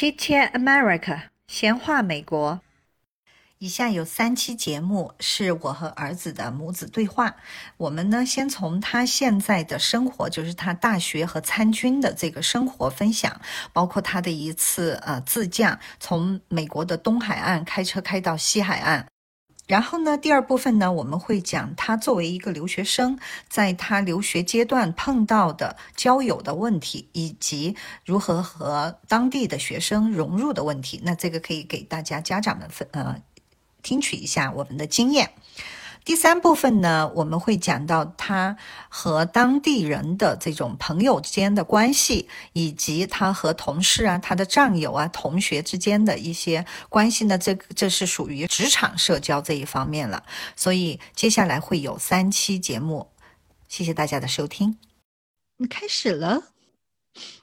Chit Chat America，闲话美国。以下有三期节目是我和儿子的母子对话。我们呢，先从他现在的生活，就是他大学和参军的这个生活分享，包括他的一次呃自驾，从美国的东海岸开车开到西海岸。然后呢，第二部分呢，我们会讲他作为一个留学生，在他留学阶段碰到的交友的问题，以及如何和当地的学生融入的问题。那这个可以给大家家长们分呃听取一下我们的经验。第三部分呢，我们会讲到他和当地人的这种朋友之间的关系，以及他和同事啊、他的战友啊、同学之间的一些关系呢。这这是属于职场社交这一方面了。所以接下来会有三期节目，谢谢大家的收听。你开始了。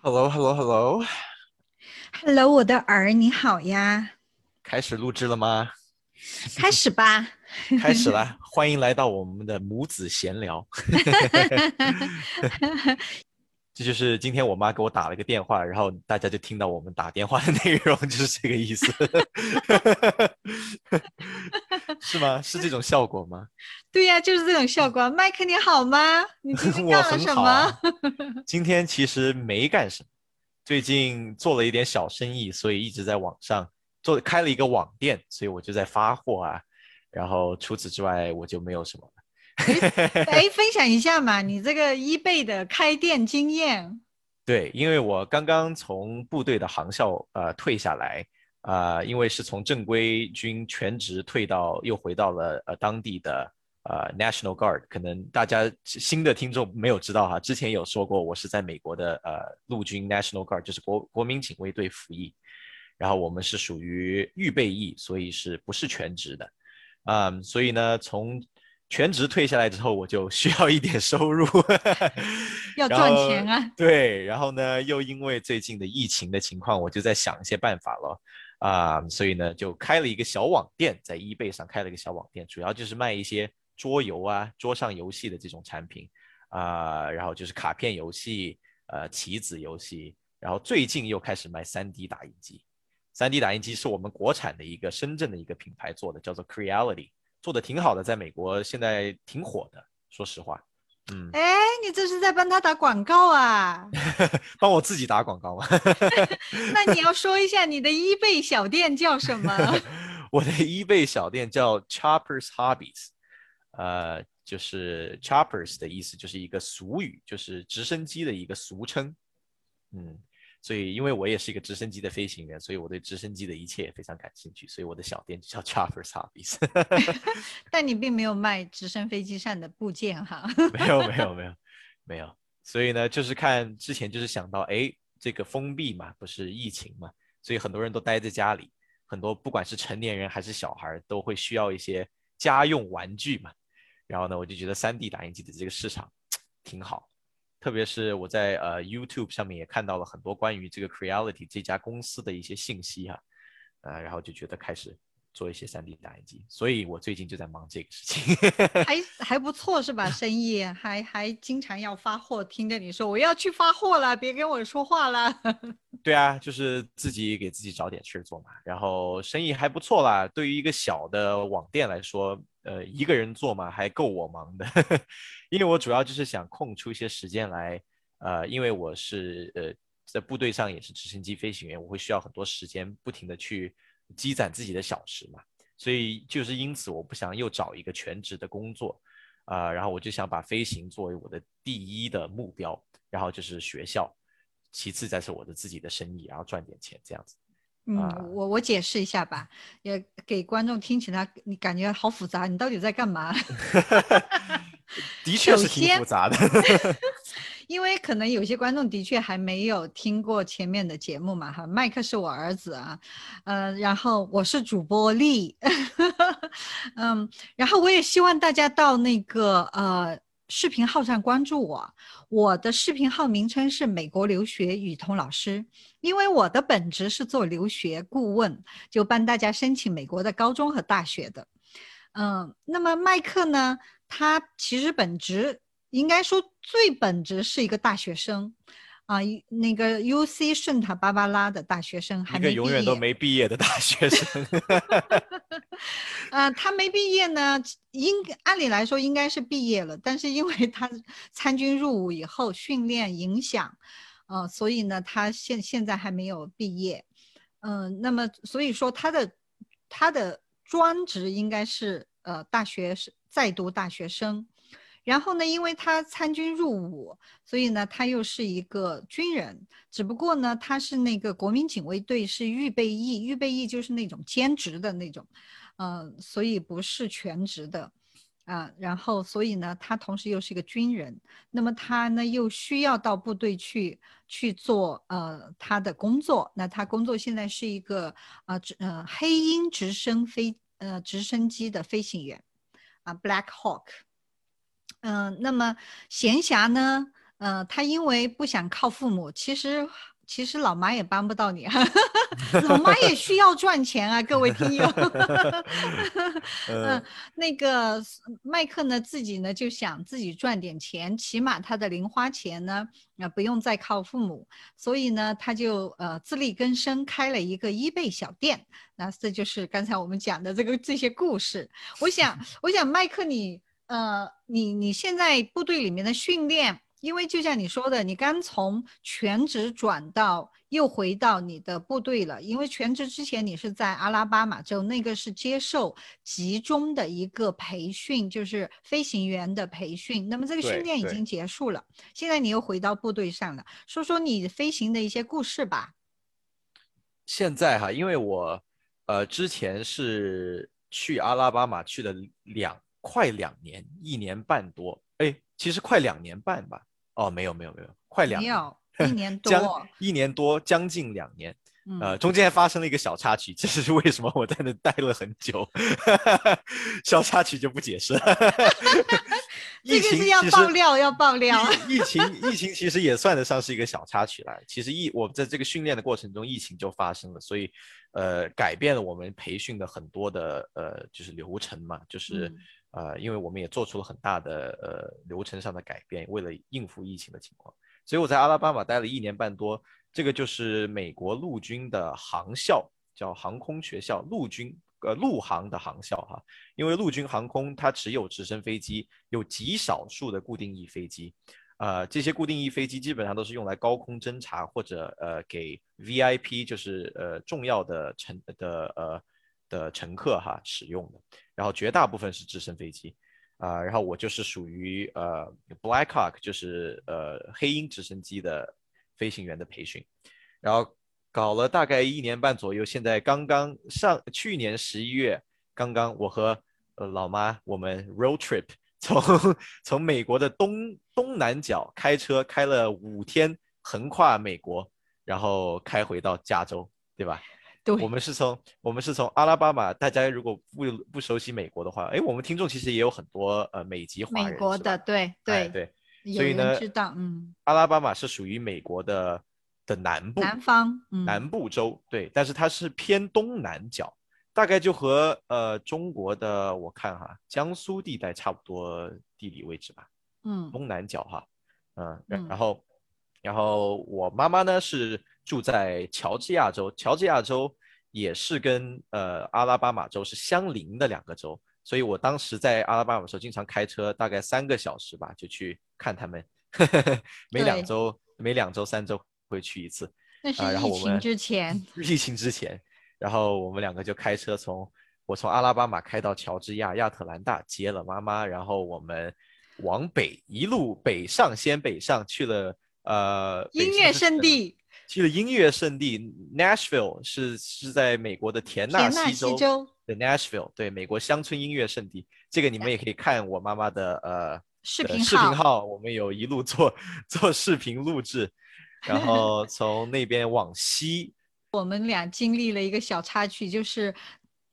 Hello，Hello，Hello，Hello，我的儿，你好呀。开始录制了吗？开始吧。开始了，欢迎来到我们的母子闲聊。这就是今天我妈给我打了一个电话，然后大家就听到我们打电话的内容，就是这个意思，是吗？是这种效果吗？对呀，就是这种效果。麦克你好吗？你今天干了什么？今天其实没干什么，最近做了一点小生意，所以一直在网上做，开了一个网店，所以我就在发货啊。然后除此之外，我就没有什么了。哎，分享一下嘛，你这个一倍的开店经验。对，因为我刚刚从部队的航校呃退下来，啊，因为是从正规军全职退到又回到了呃当地的呃 National Guard。可能大家新的听众没有知道哈，之前有说过我是在美国的呃陆军 National Guard，就是国国民警卫队服役。然后我们是属于预备役，所以是不是全职的？啊，所以呢，从全职退下来之后，我就需要一点收入，要赚钱啊。对，然后呢，又因为最近的疫情的情况，我就在想一些办法了。啊，所以呢，就开了一个小网店，在 eBay 上开了一个小网店，主要就是卖一些桌游啊、桌上游戏的这种产品啊，然后就是卡片游戏、呃棋子游戏，然后最近又开始卖 3D 打印机。三 D 打印机是我们国产的一个深圳的一个品牌做的，叫做 Creality，做的挺好的，在美国现在挺火的。说实话，嗯，哎，你这是在帮他打广告啊？帮我自己打广告吗？那你要说一下你的 eBay 小店叫什么？我的 eBay 小店叫 Choppers Hobbies，呃，就是 Choppers 的意思就是一个俗语，就是直升机的一个俗称，嗯。所以，因为我也是一个直升机的飞行员，所以我对直升机的一切也非常感兴趣。所以我的小店就叫 Choppers Hobbies。但你并没有卖直升飞机上的部件哈？没有，没有，没有，没有。所以呢，就是看之前就是想到，哎，这个封闭嘛，不是疫情嘛，所以很多人都待在家里，很多不管是成年人还是小孩，都会需要一些家用玩具嘛。然后呢，我就觉得 3D 打印机的这个市场挺好。特别是我在呃 YouTube 上面也看到了很多关于这个 Creality 这家公司的一些信息哈，呃，然后就觉得开始做一些 3D 打印机，所以我最近就在忙这个事情，还还不错是吧？生意还还经常要发货，听着你说我要去发货了，别跟我说话了。对啊，就是自己给自己找点事儿做嘛，然后生意还不错啦。对于一个小的网店来说，呃，一个人做嘛还够我忙的。因为我主要就是想空出一些时间来，呃，因为我是呃在部队上也是直升机飞行员，我会需要很多时间不停的去积攒自己的小时嘛，所以就是因此我不想又找一个全职的工作，啊，然后我就想把飞行作为我的第一的目标，然后就是学校，其次再是我的自己的生意，然后赚点钱这样子。嗯，我我解释一下吧，也给观众听起来你感觉好复杂，你到底在干嘛？的确是挺复杂的，因为可能有些观众的确还没有听过前面的节目嘛，哈，麦克是我儿子啊，呃，然后我是主播丽，嗯，然后我也希望大家到那个呃视频号上关注我，我的视频号名称是美国留学雨桐老师，因为我的本职是做留学顾问，就帮大家申请美国的高中和大学的，嗯，那么麦克呢？他其实本职应该说最本职是一个大学生，啊，那个 U C 圣塔芭芭拉的大学生，还没一个永远都没毕业的大学生。呃，他没毕业呢，应按理来说应该是毕业了，但是因为他参军入伍以后训练影响，呃，所以呢，他现现在还没有毕业。嗯，那么所以说他的他的专职应该是呃大学是在读大学生。然后呢，因为他参军入伍，所以呢，他又是一个军人。只不过呢，他是那个国民警卫队是预备役，预备役就是那种兼职的那种，嗯，所以不是全职的，啊。然后，所以呢，他同时又是一个军人。那么他呢，又需要到部队去去做呃他的工作。那他工作现在是一个啊直，呃，黑鹰直升飞呃直升机的飞行员，啊，Black Hawk。嗯，那么闲暇呢？呃，他因为不想靠父母，其实其实老妈也帮不到你，老妈也需要赚钱啊，各位听友。嗯，那个麦克呢，自己呢就想自己赚点钱，起码他的零花钱呢，啊不用再靠父母，所以呢，他就呃自力更生，开了一个伊贝小店。那这就是刚才我们讲的这个这些故事。我想，我想麦克你。呃，你你现在部队里面的训练，因为就像你说的，你刚从全职转到又回到你的部队了。因为全职之前你是在阿拉巴马州，那个是接受集中的一个培训，就是飞行员的培训。那么这个训练已经结束了，现在你又回到部队上了，说说你飞行的一些故事吧。现在哈，因为我呃之前是去阿拉巴马去了两。快两年，一年半多，哎，其实快两年半吧。哦，没有没有没有，快两没有一年多，将一年多，将近两年。呃，中间还发生了一个小插曲，这是为什么我在那待了很久。小插曲就不解释了。这个是要爆料，要爆料。疫情疫情其实也算得上是一个小插曲了。其实疫我在这个训练的过程中，疫情就发生了，所以呃，改变了我们培训的很多的呃，就是流程嘛，就是。呃，因为我们也做出了很大的呃流程上的改变，为了应付疫情的情况，所以我在阿拉巴马待了一年半多。这个就是美国陆军的航校，叫航空学校，陆军呃陆航的航校哈。因为陆军航空它只有直升飞机，有极少数的固定翼飞机，呃，这些固定翼飞机基本上都是用来高空侦察或者呃给 VIP 就是呃重要的乘的呃。的乘客哈使用的，然后绝大部分是直升飞机，啊，然后我就是属于呃 Black Hawk，就是呃黑鹰直升机的飞行员的培训，然后搞了大概一年半左右，现在刚刚上去年十一月，刚刚我和呃老妈我们 road trip 从从美国的东东南角开车开了五天，横跨美国，然后开回到加州，对吧？我们是从我们是从阿拉巴马，大家如果不不熟悉美国的话，哎，我们听众其实也有很多呃美籍华人，美国的，对对对，所以呢，知道，嗯，阿拉巴马是属于美国的的南部，南方，南部州，对，但是它是偏东南角，大概就和呃中国的我看哈，江苏地带差不多地理位置吧，嗯，东南角哈，嗯，然后然后我妈妈呢是。住在乔治亚州，乔治亚州也是跟呃阿拉巴马州是相邻的两个州，所以我当时在阿拉巴马的时候，经常开车大概三个小时吧，就去看他们，每两周每两周三周会去一次。那是疫情之前。疫情之前，然后我们两个就开车从我从阿拉巴马开到乔治亚亚特兰大接了妈妈，然后我们往北一路北上，先北上去了呃音乐圣地。去了音乐圣地 Nashville，是是在美国的田纳西州的 Nashville，对，美国乡村音乐圣地。这个你们也可以看我妈妈的呃视频视频号，我们有一路做 做视频录制，然后从那边往西，我们俩经历了一个小插曲，就是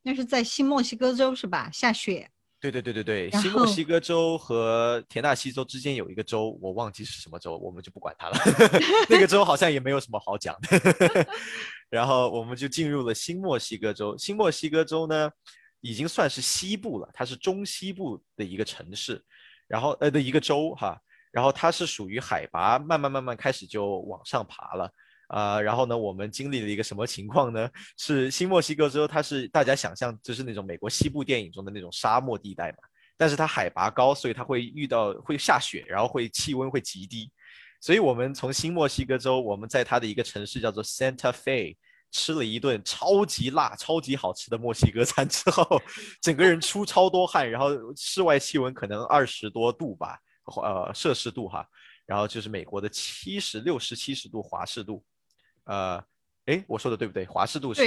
那是在新墨西哥州是吧？下雪。对对对对对，新墨西哥州和田纳西州之间有一个州，我忘记是什么州，我们就不管它了。那个州好像也没有什么好讲的。然后我们就进入了新墨西哥州。新墨西哥州呢，已经算是西部了，它是中西部的一个城市，然后呃的一个州哈。然后它是属于海拔慢慢慢慢开始就往上爬了。啊，然后呢，我们经历了一个什么情况呢？是新墨西哥州，它是大家想象就是那种美国西部电影中的那种沙漠地带嘛，但是它海拔高，所以它会遇到会下雪，然后会气温会极低，所以我们从新墨西哥州，我们在它的一个城市叫做 Santa Fe 吃了一顿超级辣、超级好吃的墨西哥餐之后，整个人出超多汗，然后室外气温可能二十多度吧，呃，摄氏度哈，然后就是美国的七十六十七十度华氏度。呃，哎，我说的对不对？华氏度是，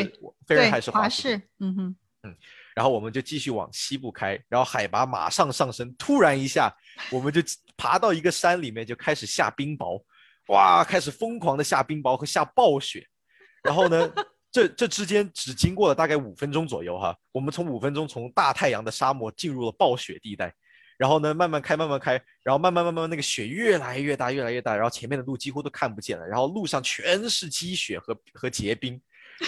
非人还是华氏？嗯哼，嗯，然后我们就继续往西部开，然后海拔马上上升，突然一下，我们就爬到一个山里面，就开始下冰雹，哇，开始疯狂的下冰雹和下暴雪，然后呢，这这之间只经过了大概五分钟左右哈，我们从五分钟从大太阳的沙漠进入了暴雪地带。然后呢，慢慢开，慢慢开，然后慢慢慢慢，那个雪越来越大，越来越大，然后前面的路几乎都看不见了，然后路上全是积雪和和结冰，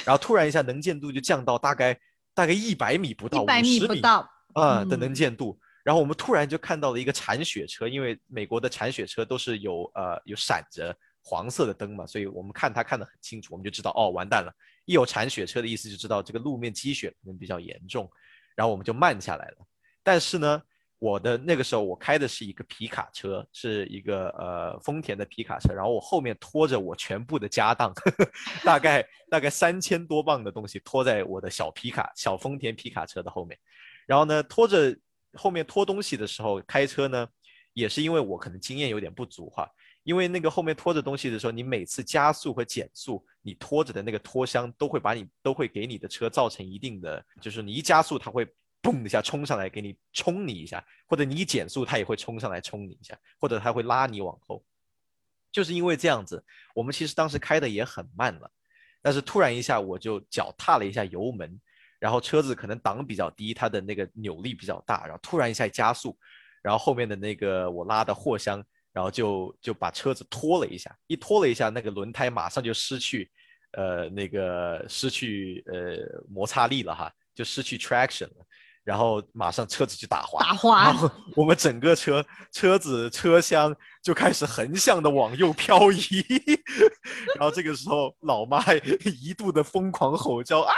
然后突然一下能见度就降到大概大概一百米不到，五十米不到啊的能见度，然后我们突然就看到了一个铲雪车，因为美国的铲雪车都是有呃有闪着黄色的灯嘛，所以我们看它看得很清楚，我们就知道哦完蛋了，一有铲雪车的意思就知道这个路面积雪可能比较严重，然后我们就慢下来了，但是呢。我的那个时候，我开的是一个皮卡车，是一个呃丰田的皮卡车，然后我后面拖着我全部的家当，大概大概三千多磅的东西拖在我的小皮卡小丰田皮卡车的后面，然后呢拖着后面拖东西的时候开车呢，也是因为我可能经验有点不足哈，因为那个后面拖着东西的时候，你每次加速和减速，你拖着的那个拖箱都会把你都会给你的车造成一定的，就是你一加速它会。嘣一下冲上来给你冲你一下，或者你一减速，它也会冲上来冲你一下，或者它会拉你往后。就是因为这样子，我们其实当时开的也很慢了，但是突然一下我就脚踏了一下油门，然后车子可能档比较低，它的那个扭力比较大，然后突然一下加速，然后后面的那个我拉的货箱，然后就就把车子拖了一下，一拖了一下，那个轮胎马上就失去，呃，那个失去呃摩擦力了哈，就失去 traction 了。然后马上车子就打滑，打滑，然后我们整个车车子车厢就开始横向的往右漂移，然后这个时候老妈 一度的疯狂吼叫啊！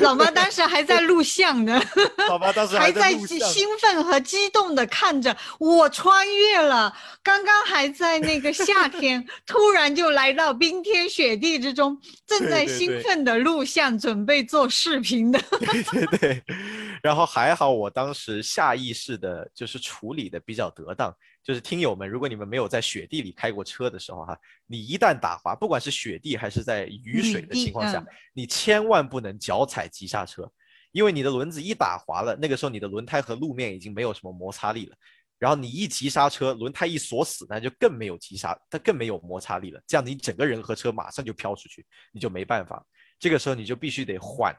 老妈当时还在录像呢，老妈当时还在兴奋和激动的看着我穿越了，刚刚还在那个夏天，突然就来到冰天雪地之中，正在兴奋的录像，准备做视频的。对对对，然后还好我当时下意识的就是处理的比较得当。就是听友们，如果你们没有在雪地里开过车的时候，哈，你一旦打滑，不管是雪地还是在雨水的情况下，你千万不能脚踩急刹车，因为你的轮子一打滑了，那个时候你的轮胎和路面已经没有什么摩擦力了，然后你一急刹车，轮胎一锁死，那就更没有急刹，它更没有摩擦力了，这样你整个人和车马上就飘出去，你就没办法，这个时候你就必须得缓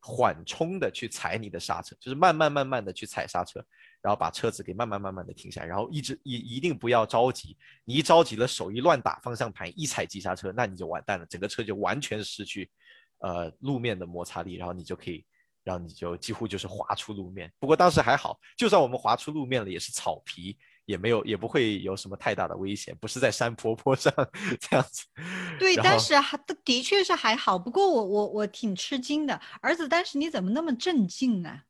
缓冲的去踩你的刹车，就是慢慢慢慢的去踩刹车。然后把车子给慢慢慢慢的停下，然后一直一一定不要着急，你一着急了，手一乱打方向盘，一踩急刹车，那你就完蛋了，整个车就完全失去，呃，路面的摩擦力，然后你就可以，然后你就几乎就是滑出路面。不过当时还好，就算我们滑出路面了，也是草皮，也没有也不会有什么太大的危险，不是在山坡坡上这样子。对，但是还的的确是还好，不过我我我挺吃惊的，儿子，当时你怎么那么镇静啊？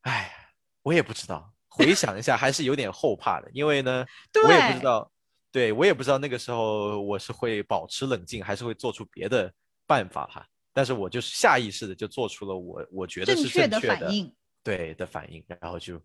哎。我也不知道，回想一下还是有点后怕的，因为呢，我也不知道，对我也不知道那个时候我是会保持冷静，还是会做出别的办法哈。但是我就是下意识的就做出了我我觉得是正确的反应，对的反应，然后就，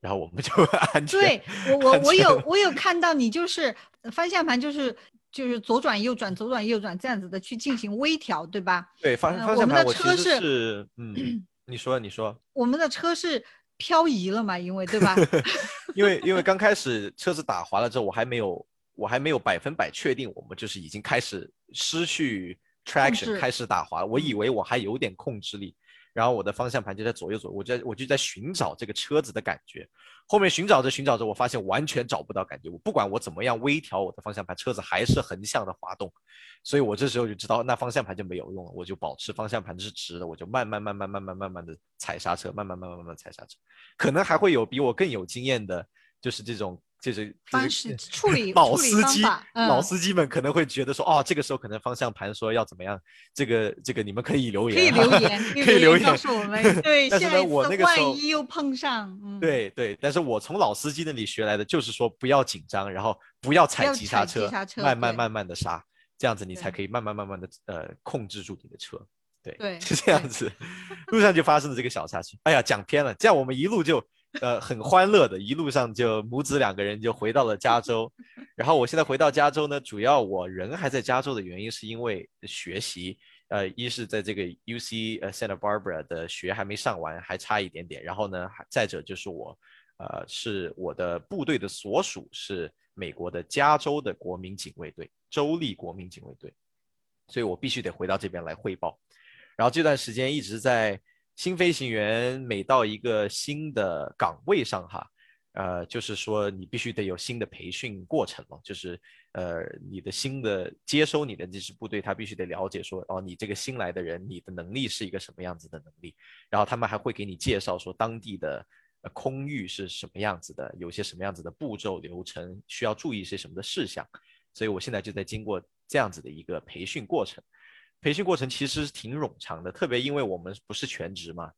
然后我们就 安全。对我我我有我有看到你就是方向盘就是就是左转右转左转右转这样子的去进行微调，对吧？对方方向盘我们的车是嗯，你说你说，我们的车是。漂移了嘛？因为对吧？因为因为刚开始车子打滑了之后，我还没有我还没有百分百确定我们就是已经开始失去 traction，开始打滑。我以为我还有点控制力。然后我的方向盘就在左右左，我在我就在寻找这个车子的感觉。后面寻找着寻找着，我发现完全找不到感觉。我不管我怎么样微调我的方向盘，车子还是横向的滑动。所以我这时候就知道，那方向盘就没有用了。我就保持方向盘是直的，我就慢慢慢慢慢慢慢慢的踩刹车，慢慢慢慢慢慢踩刹车。可能还会有比我更有经验的，就是这种就是方式处理 老司机老嗯司机们可能会觉得说，哦，这个时候可能方向盘说要怎么样，这个这个你们可以留言，可以留言，可以留言告诉我们。对，但是呢下一次我那个时候万一又碰上，嗯，对对，但是我从老司机那里学来的就是说不要紧张，然后不要踩急刹车，刹车慢慢慢慢的刹，这样子你才可以慢慢慢慢的呃控制住你的车。对，对 是这样子。路上就发生了这个小插曲，哎呀，讲偏了。这样我们一路就呃很欢乐的，一路上就母子两个人就回到了加州。然后我现在回到加州呢，主要我人还在加州的原因是因为学习。呃，一是在这个 U C 呃 Santa Barbara 的学还没上完，还差一点点。然后呢，再者就是我，呃，是我的部队的所属是美国的加州的国民警卫队，州立国民警卫队，所以我必须得回到这边来汇报。然后这段时间一直在新飞行员每到一个新的岗位上哈，呃，就是说你必须得有新的培训过程了，就是呃你的新的接收你的这支部队，他必须得了解说哦，你这个新来的人，你的能力是一个什么样子的能力，然后他们还会给你介绍说当地的。空域是什么样子的？有些什么样子的步骤流程，需要注意些什么的事项？所以我现在就在经过这样子的一个培训过程。培训过程其实是挺冗长的，特别因为我们不是全职嘛，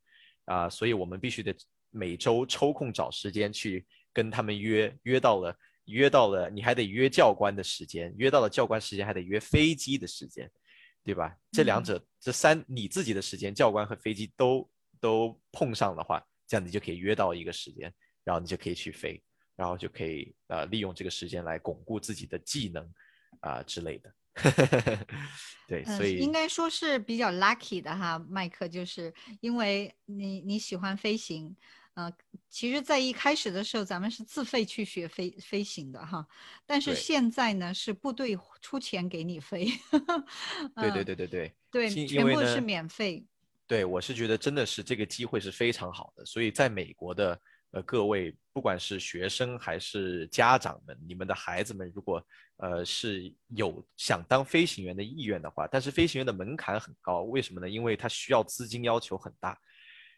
啊、所以我们必须得每周抽空找时间去跟他们约，约到了，约到了，你还得约教官的时间，约到了教官时间还得约飞机的时间，对吧？这两者，这三你自己的时间，教官和飞机都都碰上的话，这样你就可以约到一个时间，然后你就可以去飞，然后就可以呃利用这个时间来巩固自己的技能啊、之类的。对，嗯，所以应该说是比较 lucky 的哈，麦克，就是因为你你喜欢飞行，呃，其实，在一开始的时候，咱们是自费去学飞飞行的哈，但是现在呢，是部队出钱给你飞，对对嗯对对对，对，全部是免费，对，我是觉得真的是这个机会是非常好的，所以在美国的呃各位，不管是学生还是家长们，你们的孩子们如果呃是有想当飞行员的意愿的话，但是飞行员的门槛很高，为什么呢？因为它需要资金要求很大，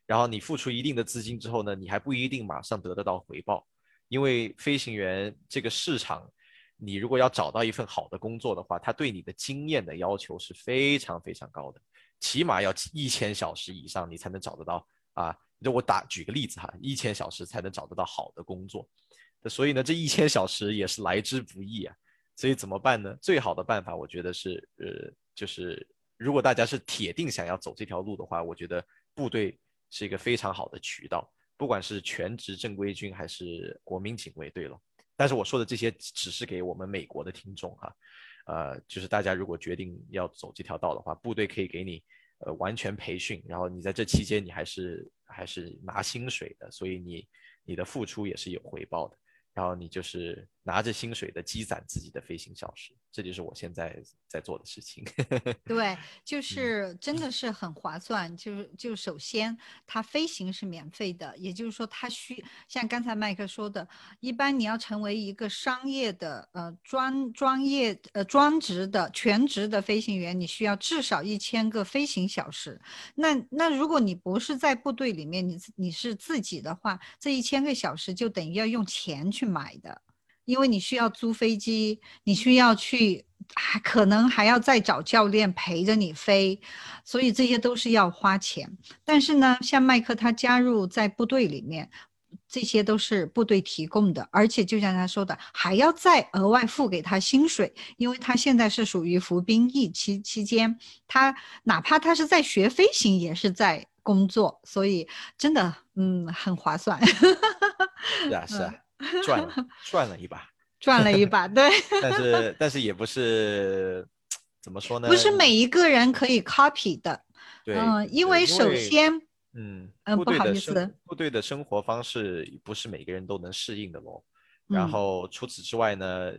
然后你付出一定的资金之后呢，你还不一定马上得得到回报，因为飞行员这个市场。你如果要找到一份好的工作的话，他对你的经验的要求是非常非常高的。起码要一千小时以上，你才能找得到啊。就我打举个例子哈，一千小时才能找得到好的工作。所以呢，这一千小时也是来之不易啊。所以怎么办呢？最好的办法，我觉得是呃，就是如果大家是铁定想要走这条路的话，我觉得部队是一个非常好的渠道，不管是全职正规军还是国民警卫队了。但是我说的这些只是给我们美国的听众哈，呃，就是大家如果决定要走这条道的话，部队可以给你呃完全培训，然后你在这期间你还是还是拿薪水的，所以你你的付出也是有回报的，然后你就是拿着薪水的积攒自己的飞行小时，这就是我现在在做的事情。对，嗯就是真的是很划算。就是就首先，它飞行是免费的，也就是说，它需像刚才麦克说的，一般你要成为一个商业的呃专专业呃专职的全职的飞行员，你需要至少一千个飞行小时。那那如果你不是在部队里面，你你是自己的话，这一千个小时就等于要用钱去买的。因为你需要租飞机，你需要去，还可能还要再找教练陪着你飞，所以这些都是要花钱。但是呢，像麦克他加入在部队里面，这些都是部队提供的，而且就像他说的，还要再额外付给他薪水，因为他现在是属于服兵役期期间，他哪怕他是在学飞行，也是在工作，所以真的，嗯，很划算。是 啊是啊，赚了赚了一把，赚了一把，对，但是但是也不是怎么说呢？不是每一个人可以 copy 的，对，嗯，因为首先，嗯，嗯部队的不好意思生部队的生活方式不是每个人都能适应的咯。然嗯后除此之外呢，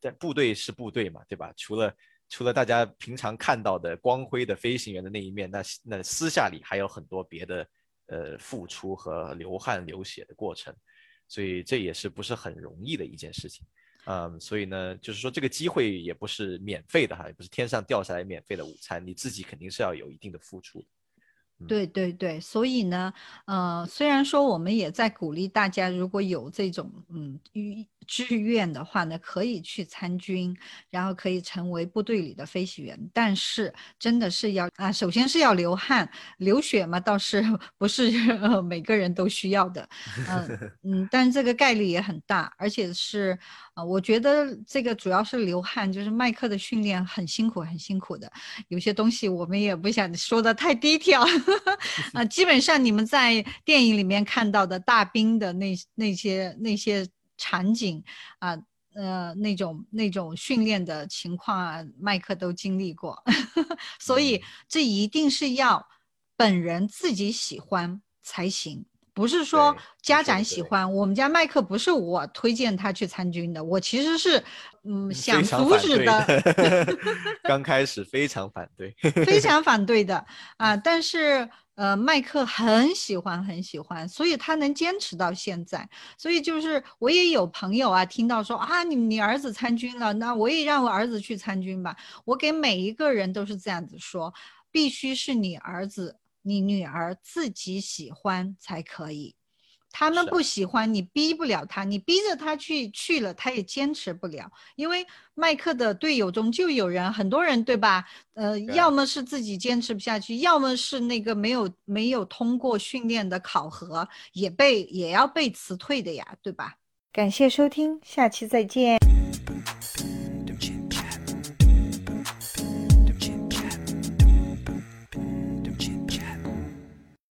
在部队是部队嘛，对吧？除了除了大家平常看到的光辉的飞行员的那一面，那那私下里还有很多别的呃付出和流汗流血的过程，所以这也是不是很容易的一件事情。嗯，所以呢，就是说这个机会也不是免费的哈，也不是天上掉下来免费的午餐，你自己肯定是要有一定的付出的。对对对，所以呢，呃，虽然说我们也在鼓励大家，如果有这种嗯志愿的话呢，可以去参军，然后可以成为部队里的飞行员。但是真的是要啊，首先是要流汗、流血嘛，倒是不是 每个人都需要的。嗯嗯，但是这个概率也很大，而且是啊，我觉得这个主要是流汗，就是麦克的训练很辛苦，很辛苦的。有些东西我们也不想说的太低调啊。基本上你们在电影里面看到的大兵的那那些那些。场景啊，呃，那种那种训练的情况啊，麦克都经历过，所以这一定是要本人自己喜欢才行，不是说家长喜欢。我们家麦克不是我推荐他去参军的，我其实是嗯想阻止的。刚开始非常反对，非常反对的啊，但是。呃，麦克很喜欢，很喜欢，所以他能坚持到现在。所以就是我也有朋友啊，听到说啊，你你儿子参军了，那我也让我儿子去参军吧。我给每一个人都是这样子说，必须是你儿子、你女儿自己喜欢才可以。他们不喜欢你，逼不了他，你逼着他去去了，他也坚持不了。因为麦克的队友中就有人，很多人对吧？呃，要么是自己坚持不下去，要么是那个没有没有通过训练的考核，也被也要被辞退的呀，对吧？感谢收听，下期再见。